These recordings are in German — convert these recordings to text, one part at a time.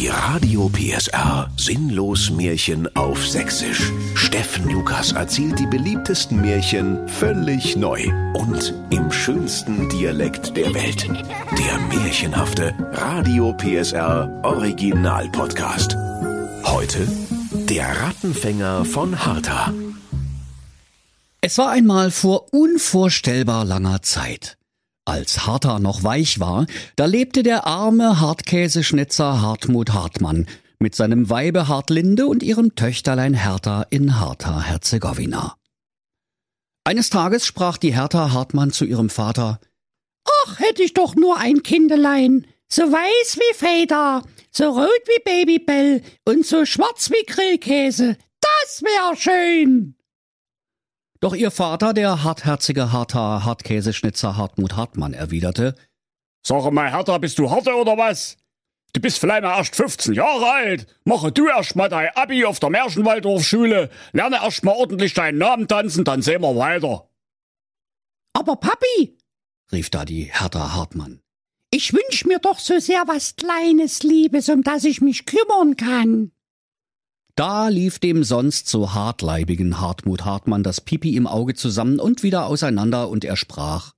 Die Radio PSR Sinnlos Märchen auf Sächsisch. Steffen Lukas erzählt die beliebtesten Märchen völlig neu und im schönsten Dialekt der Welt. Der märchenhafte Radio PSR Original Podcast. Heute der Rattenfänger von Harta. Es war einmal vor unvorstellbar langer Zeit. Als Harter noch weich war, da lebte der arme Hartkäseschnitzer Hartmut Hartmann mit seinem Weibe Hartlinde und ihrem Töchterlein Hertha in Harta, Herzegowina. Eines Tages sprach die Hertha Hartmann zu ihrem Vater, Ach, hätte ich doch nur ein Kindelein, so weiß wie Feder, so rot wie Babybell und so schwarz wie Grillkäse. Das wär schön. Doch ihr Vater, der hartherzige Harter Hartkäseschnitzer Hartmut Hartmann, erwiderte, Sag mal, Hertha, bist du Härte oder was? Du bist vielleicht mal erst 15 Jahre alt. Mache du erst mal dein Abi auf der Märchenwaldorfschule, lerne erst mal ordentlich deinen Namen tanzen, dann sehen wir weiter. Aber Papi, rief da die Hertha Hartmann, ich wünsch mir doch so sehr was Kleines, Liebes, um das ich mich kümmern kann. Da lief dem sonst so hartleibigen Hartmut Hartmann das Pipi im Auge zusammen und wieder auseinander und er sprach.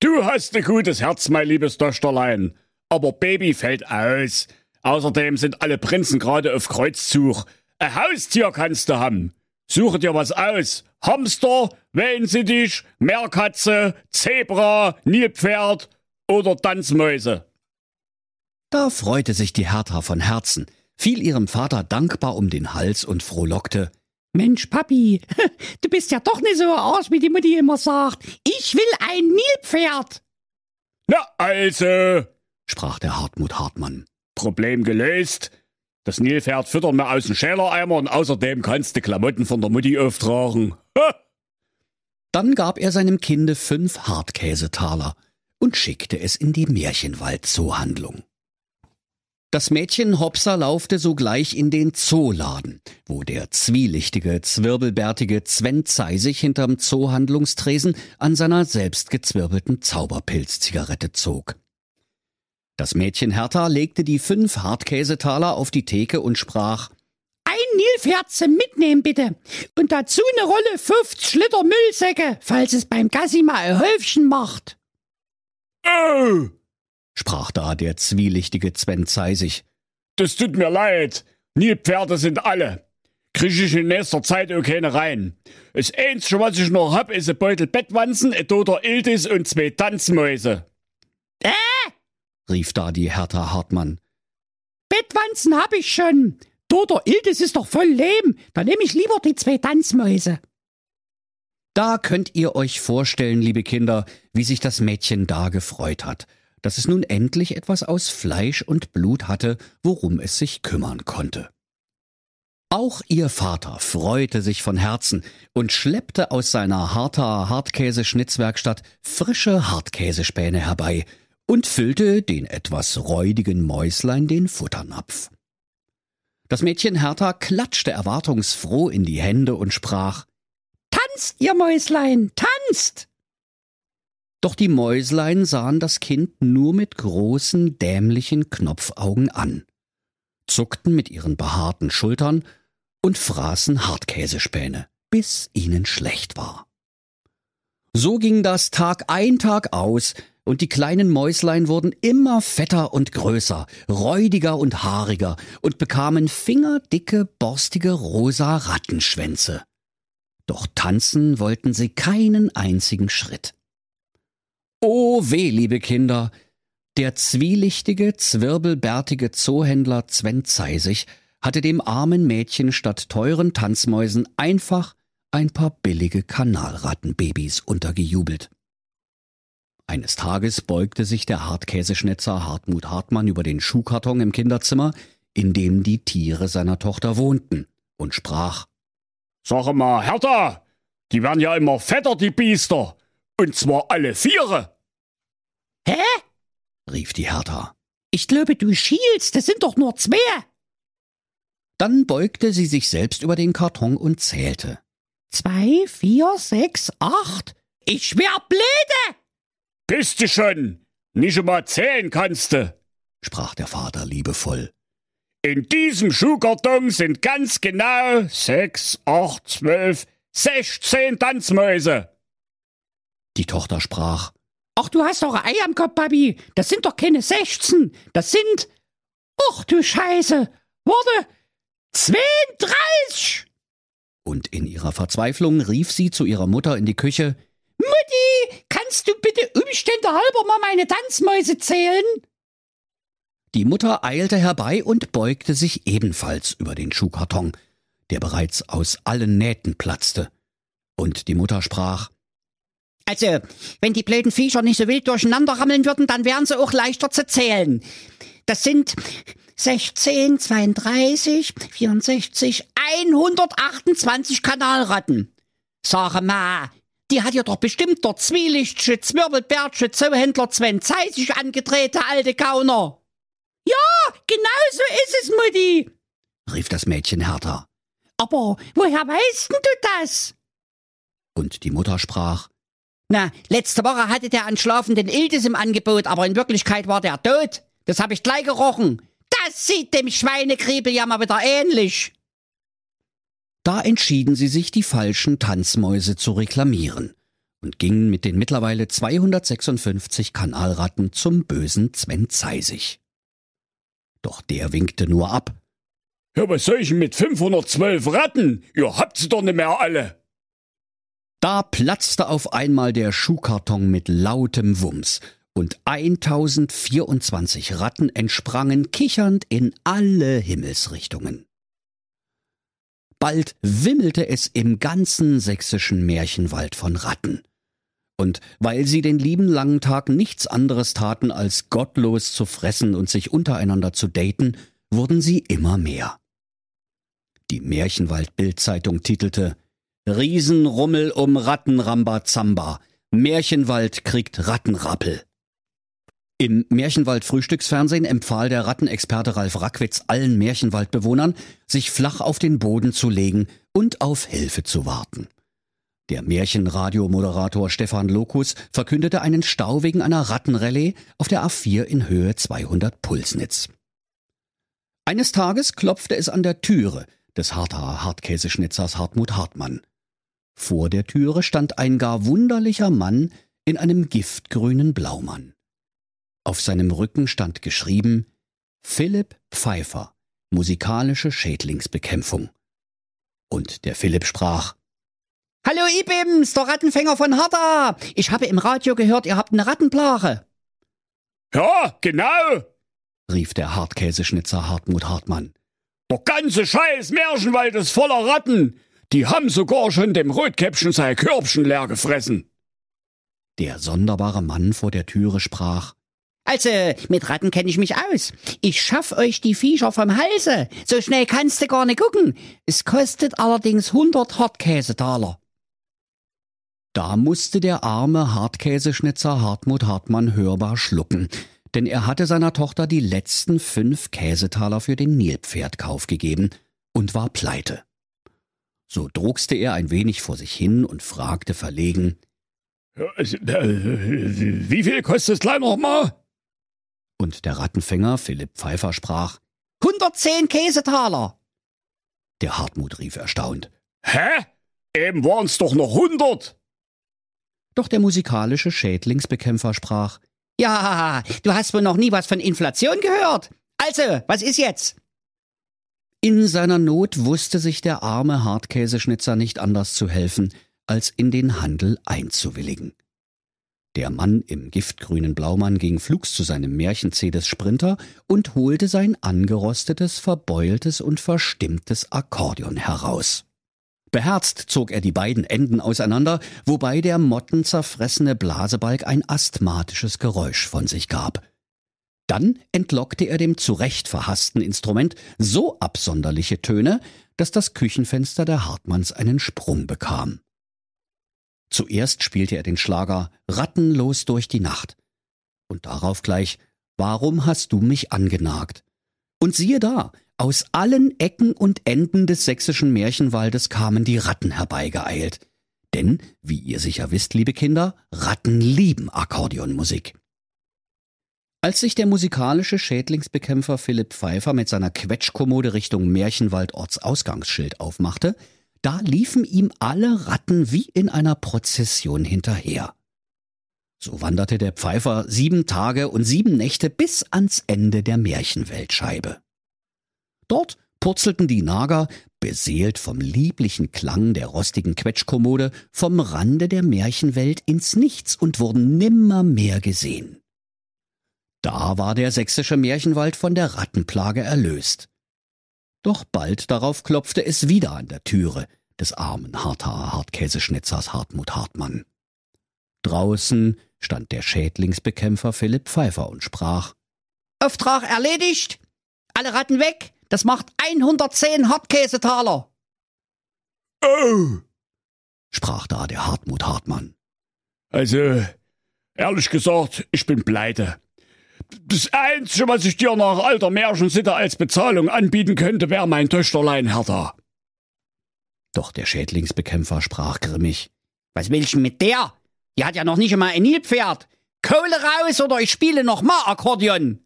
Du hast ein gutes Herz, mein liebes Töchterlein. Aber Baby fällt aus. Außerdem sind alle Prinzen gerade auf Kreuzzug. Ein Haustier kannst du haben. Suche dir was aus. Hamster, Wellensittich, Meerkatze, Zebra, Nilpferd oder Tanzmäuse. Da freute sich die Hertha von Herzen, fiel ihrem Vater dankbar um den Hals und frohlockte. Mensch, Papi, du bist ja doch nicht so aus, wie die Mutti immer sagt. Ich will ein Nilpferd. Na also, sprach der Hartmut Hartmann. Problem gelöst. Das Nilpferd füttern wir aus dem Schälereimer und außerdem kannst du Klamotten von der Mutti auftragen. Ha! Dann gab er seinem Kinde fünf Hartkäsetaler und schickte es in die Märchenwald-Zoohandlung. Das Mädchen Hopsa laufte sogleich in den Zooladen, wo der zwielichtige, zwirbelbärtige Sven Zeisig hinterm Zoohandlungstresen an seiner selbstgezwirbelten Zauberpilzzigarette zog. Das Mädchen Hertha legte die fünf Hartkäsetaler auf die Theke und sprach, Ein Nilpferd zum Mitnehmen bitte. Und dazu eine Rolle 50 Liter Müllsäcke, falls es beim Gassi mal ein Häufchen macht. Oh, sprach da der zwielichtige Sven Zeisig. das tut mir leid. Nilpferde sind alle. Krieg ich in nächster Zeit auch keine rein. Das Einzige, was ich noch hab, ist ein Beutel Bettwanzen, ein toter Iltis und zwei Tanzmäuse. Äh, rief da die Hertha Hartmann. Bettwanzen hab ich schon. Toter Iltis ist doch voll Leben. Da nehme ich lieber die zwei Tanzmäuse. Da könnt ihr euch vorstellen, liebe Kinder, wie sich das Mädchen da gefreut hat, dass es nun endlich etwas aus Fleisch und Blut hatte, worum es sich kümmern konnte. Auch ihr Vater freute sich von Herzen und schleppte aus seiner harter Hartkäseschnitzwerkstatt frische Hartkäsespäne herbei und füllte den etwas räudigen Mäuslein den Futternapf. Das Mädchen Hertha klatschte erwartungsfroh in die Hände und sprach Tanzt, ihr Mäuslein, tanzt! Doch die Mäuslein sahen das Kind nur mit großen, dämlichen Knopfaugen an, zuckten mit ihren behaarten Schultern und fraßen Hartkäsespäne, bis ihnen schlecht war. So ging das Tag ein Tag aus, und die kleinen Mäuslein wurden immer fetter und größer, räudiger und haariger und bekamen fingerdicke, borstige rosa Rattenschwänze. Doch tanzen wollten sie keinen einzigen Schritt. O weh, liebe Kinder! Der zwielichtige, zwirbelbärtige Zoohändler Sven Zeisig hatte dem armen Mädchen statt teuren Tanzmäusen einfach ein paar billige Kanalrattenbabys untergejubelt. Eines Tages beugte sich der Hartkäseschnitzer Hartmut Hartmann über den Schuhkarton im Kinderzimmer, in dem die Tiere seiner Tochter wohnten, und sprach Sag mal, Hertha, die werden ja immer fetter, die Biester. Und zwar alle Viere. Hä? rief die Hertha. Ich glaube, du schielst, das sind doch nur zwei. Dann beugte sie sich selbst über den Karton und zählte. Zwei, vier, sechs, acht. Ich wär blöde! Bist du schon? Nicht einmal zählen kannst du. sprach der Vater liebevoll. In diesem Schuhkarton sind ganz genau sechs, acht, zwölf, sechzehn Tanzmäuse. Die Tochter sprach. Ach, du hast doch ein Ei am Kopf, Babi. Das sind doch keine 16. Das sind. Ach du Scheiße. Warte. 32. Und in ihrer Verzweiflung rief sie zu ihrer Mutter in die Küche. Mutti, kannst du bitte Umstände halber mal meine Tanzmäuse zählen? Die Mutter eilte herbei und beugte sich ebenfalls über den Schuhkarton, der bereits aus allen Nähten platzte. Und die Mutter sprach Also, wenn die blöden Viecher nicht so wild durcheinander rammeln würden, dann wären sie auch leichter zu zählen. Das sind 16, 32, 64, 128 Kanalratten. Sag mal, die hat ja doch bestimmt der Zwielichtschütz, Zwirbelbärtsche, Zoohändler Sven Zeisig angedreht, der alte Gauner. Ja, genau so ist es, Mutti, rief das Mädchen härter. Aber woher weißt denn du das? Und die Mutter sprach, Na, letzte Woche hatte der einen schlafenden Iltis im Angebot, aber in Wirklichkeit war der tot. Das habe ich gleich gerochen. Das sieht dem Schweinekriebel ja mal wieder ähnlich. Da entschieden sie sich, die falschen Tanzmäuse zu reklamieren und gingen mit den mittlerweile 256 Kanalratten zum bösen Sven Zeisig. Doch der winkte nur ab. Ja, was soll ich mit 512 Ratten? Ihr habt sie doch nicht mehr alle. Da platzte auf einmal der Schuhkarton mit lautem Wumms und 1024 Ratten entsprangen kichernd in alle Himmelsrichtungen. Bald wimmelte es im ganzen sächsischen Märchenwald von Ratten. Und weil sie den lieben langen Tag nichts anderes taten, als gottlos zu fressen und sich untereinander zu daten, wurden sie immer mehr. Die Märchenwald-Bildzeitung titelte Riesenrummel um Rattenrambazamba. Märchenwald kriegt Rattenrappel. Im Märchenwald-Frühstücksfernsehen empfahl der Rattenexperte Ralf Rackwitz allen Märchenwaldbewohnern, sich flach auf den Boden zu legen und auf Hilfe zu warten. Der Märchenradiomoderator Stefan Lokus verkündete einen Stau wegen einer Rattenrallye auf der A4 in Höhe 200 Pulsnitz. Eines Tages klopfte es an der Türe des Hartaer Hartkäseschnitzers Hartmut Hartmann. Vor der Türe stand ein gar wunderlicher Mann in einem giftgrünen Blaumann. Auf seinem Rücken stand geschrieben Philipp Pfeiffer, musikalische Schädlingsbekämpfung. Und der Philipp sprach Hallo Ibims, der Rattenfänger von Harta. Ich habe im Radio gehört, ihr habt eine Rattenplage. Ja, genau, rief der Hartkäseschnitzer Hartmut Hartmann. Der ganze Scheiß Märchenwald ist voller Ratten. Die haben sogar schon dem Rotkäppchen sein Körbchen leer gefressen. Der sonderbare Mann vor der Türe sprach Also, mit Ratten kenne ich mich aus. Ich schaff euch die Viecher vom Halse. So schnell kannst du gar nicht gucken. Es kostet allerdings 100 Hartkäsetaler. Da musste der arme Hartkäseschnitzer Hartmut Hartmann hörbar schlucken, denn er hatte seiner Tochter die letzten fünf Käsetaler für den Nilpferdkauf gegeben und war pleite. So druckste er ein wenig vor sich hin und fragte verlegen Wie viel kostet es gleich nochmal? Und der Rattenfänger Philipp Pfeiffer sprach 110 Käsetaler. Der Hartmut rief erstaunt Hä? Eben waren's doch noch 100. Doch der musikalische Schädlingsbekämpfer sprach Ja, du hast wohl noch nie was von Inflation gehört. Also, was ist jetzt? In seiner Not wusste sich der arme Hartkäseschnitzer nicht anders zu helfen, als in den Handel einzuwilligen. Der Mann im giftgrünen Blaumann ging flugs zu seinem Märchencedes Sprinter und holte sein angerostetes, verbeultes und verstimmtes Akkordeon heraus. Beherzt zog er die beiden Enden auseinander, wobei der mottenzerfressene Blasebalg ein asthmatisches Geräusch von sich gab. Dann entlockte er dem zurecht verhassten Instrument so absonderliche Töne, dass das Küchenfenster der Hartmanns einen Sprung bekam. Zuerst spielte er den Schlager Rattenlos durch die Nacht. Und darauf gleich Warum hast du mich angenagt? Und siehe da, aus allen Ecken und Enden des sächsischen Märchenwaldes kamen die Ratten herbeigeeilt. Denn, wie ihr sicher wisst, liebe Kinder, Ratten lieben Akkordeonmusik. Als sich der musikalische Schädlingsbekämpfer Philipp Pfeiffer mit seiner Quetschkommode Richtung Märchenwald Ortsausgangsschild aufmachte, da liefen ihm alle Ratten wie in einer Prozession hinterher. So wanderte der Pfeifer sieben Tage und sieben Nächte bis ans Ende der Märchenweltscheibe. Dort purzelten die Nager, beseelt vom lieblichen Klang der rostigen Quetschkommode, vom Rande der Märchenwelt ins Nichts und wurden nimmermehr gesehen. Da war der sächsische Märchenwald von der Rattenplage erlöst. Doch bald darauf klopfte es wieder an der Türe des armen Hartarer Hartkäseschnitzers Hartmut Hartmann. Draußen stand der Schädlingsbekämpfer Philipp Pfeiffer und sprach Auftrag erledigt. Alle Ratten weg. Das macht 110 Hartkäsetaler. Oh, sprach da der Hartmut Hartmann. also, ehrlich gesagt, ich bin pleite. Das Einzige, was ich dir nach alter Märchensitte als Bezahlung anbieten könnte, wäre mein Töchterlein Hertha. Doch der Schädlingsbekämpfer sprach grimmig. Was willst du mit der? Die hat ja noch nicht einmal ein Nilpferd. Kohle raus oder ich spiele noch mal Akkordeon.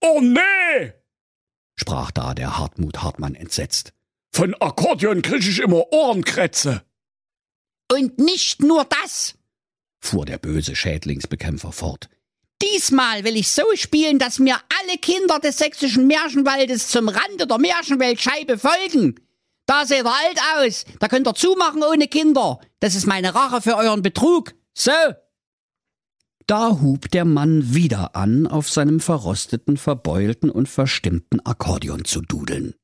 Oh nee! sprach da der Hartmut Hartmann entsetzt. Von Akkordeon krieg ich immer Ohrenkrätze. Und nicht nur das. fuhr der böse Schädlingsbekämpfer fort. Diesmal will ich so spielen, dass mir alle Kinder des sächsischen Märchenwaldes zum Rande der Märchenweltscheibe folgen. Da seht ihr alt aus. Da könnt ihr zumachen ohne Kinder. Das ist meine Rache für euren Betrug. So. Da hub der Mann wieder an, auf seinem verrosteten, verbeulten und verstimmten Akkordeon zu dudeln.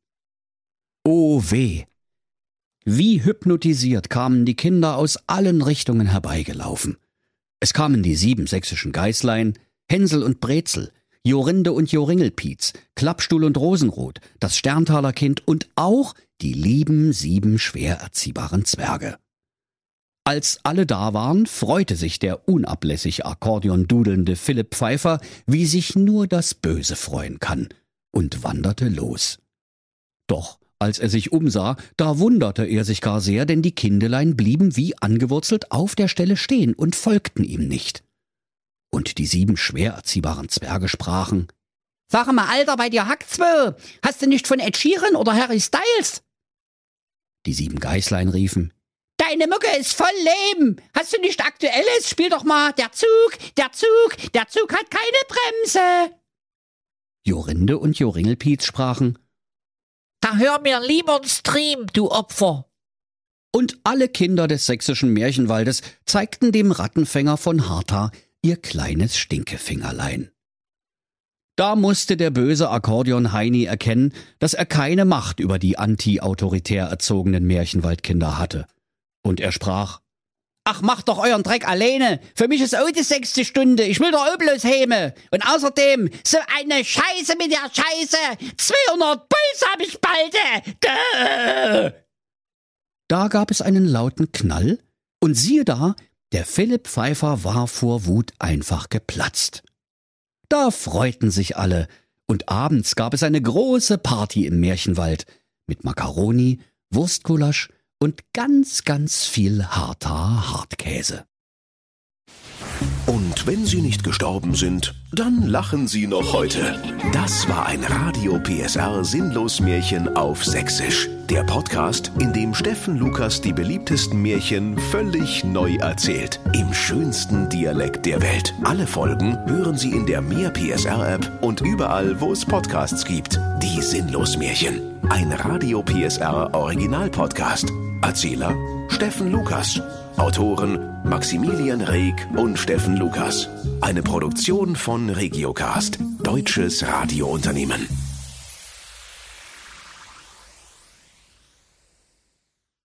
Oh weh! Wie hypnotisiert kamen die Kinder aus allen Richtungen herbeigelaufen. Es kamen die sieben sächsischen Geißlein, Hänsel und Brezel, Jorinde und Joringelpiez, Klappstuhl und Rosenrot, das Sterntaler Kind und auch die lieben sieben schwer erziehbaren Zwerge. Als alle da waren, freute sich der unablässig Akkordeon dudelnde Philipp Pfeiffer, wie sich nur das Böse freuen kann, und wanderte los. Doch als er sich umsah, da wunderte er sich gar sehr, denn die Kindelein blieben wie angewurzelt auf der Stelle stehen und folgten ihm nicht. Und die sieben schwer erziehbaren Zwerge sprachen, Sag mal, Alter, bei dir hackt's wo? Hast du nicht von Ed Sheeran oder Harry Styles? Die sieben Geißlein riefen, Deine Mucke ist voll Leben. Hast du nicht Aktuelles? Spiel doch mal der Zug, der Zug, der Zug hat keine Bremse. Jorinde und Joringelpiez sprachen, Da hör mir lieber einen Stream, du Opfer. und alle Kinder des sächsischen Märchenwaldes zeigten dem Rattenfänger von Harta ihr kleines Stinkefingerlein. Da musste der böse Akkordeon Heini erkennen, dass er keine Macht über die anti-autoritär erzogenen Märchenwaldkinder hatte. Und er sprach, Ach, macht doch euren Dreck alleine. Für mich ist auch die sechste Stunde. Ich will doch auch bloß heme. Und außerdem, so eine Scheiße mit der Scheiße. 200 Puls hab ich bald. Däh. Da gab es einen lauten Knall, und siehe da, der Philipp Pfeiffer war vor Wut einfach geplatzt. Da freuten sich alle, und abends gab es eine große Party im Märchenwald mit Makaroni, Wurstgulasch und ganz, ganz viel harter Hartkäse. Und wenn sie nicht gestorben sind, dann lachen sie noch heute. Das war ein Radio PSR Sinnlos Märchen auf Sächsisch. Der Podcast, in dem Steffen Lukas die beliebtesten Märchen völlig neu erzählt. Im schönsten Dialekt der Welt. Alle Folgen hören Sie in der Mehr PSR App und überall, wo es Podcasts gibt. Die Sinnlos Märchen. Ein Radio PSR Original Podcast. Erzähler Steffen Lukas. Autoren Maximilian Reg und Steffen Lukas. Eine Produktion von Regiocast, deutsches Radiounternehmen.